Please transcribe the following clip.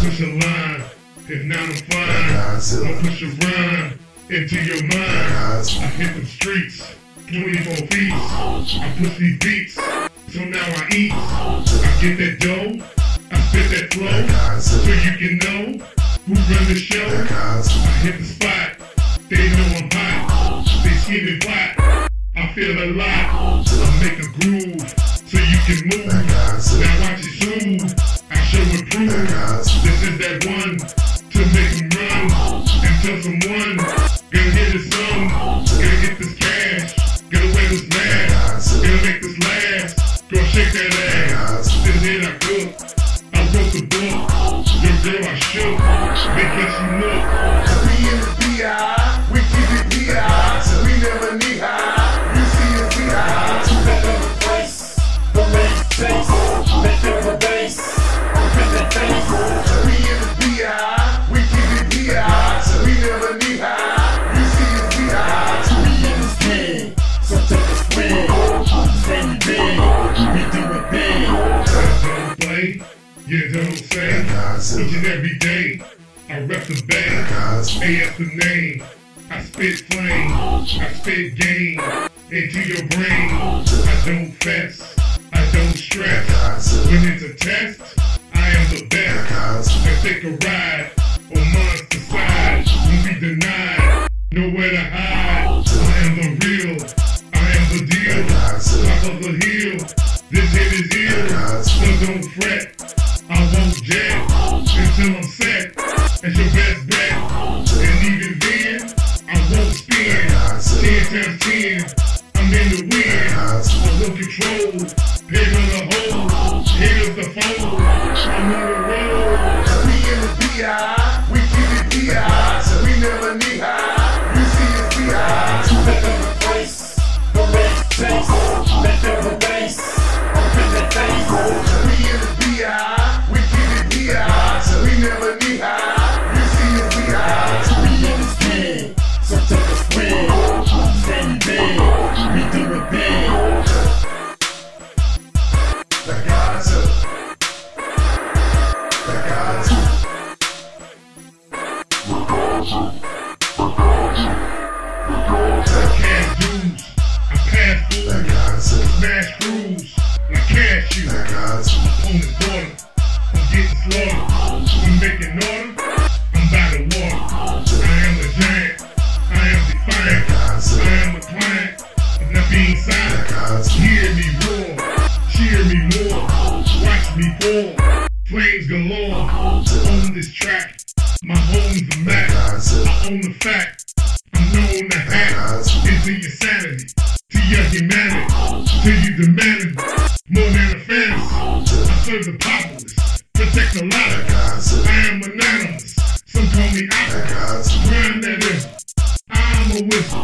push a line. If not, I'm fine. I'll push a rhyme into your mind. I hit the streets, 24 feet. I push these beats, so now I eat. I get that dough, I spit that flow, so you can know who run the show. I hit the spot, they know I'm hot. They scheming plot, I feel a lot. I make a groove, so you can move. Now watch it smooth, This is that one to make run and tell someone. Gonna get this song, gonna get this cash, gonna wear this mask, gonna make this last. Go shake that ass. This it I cook. I wrote the book. Your girl I shook. Because she look. Every day. I rep the bag. AF the name. I spit flame. I spit game into your brain. I don't fess. I don't stress. When it's a test, I am the best. Let's take a ride on monster side. When be denied, nowhere to hide. I am the real. I am the deal. Top of the hill. This hit is ill. So don't fret. Ten Smash crews. Like cashew. The guys up. Own the fact. I'm known to hack into your sanity, to your humanity, to your demanding more than a fantasy. I serve the populace, protect the lot. I am anonymous. Some call me Alpha. Rhyme that is. I'm a whistle.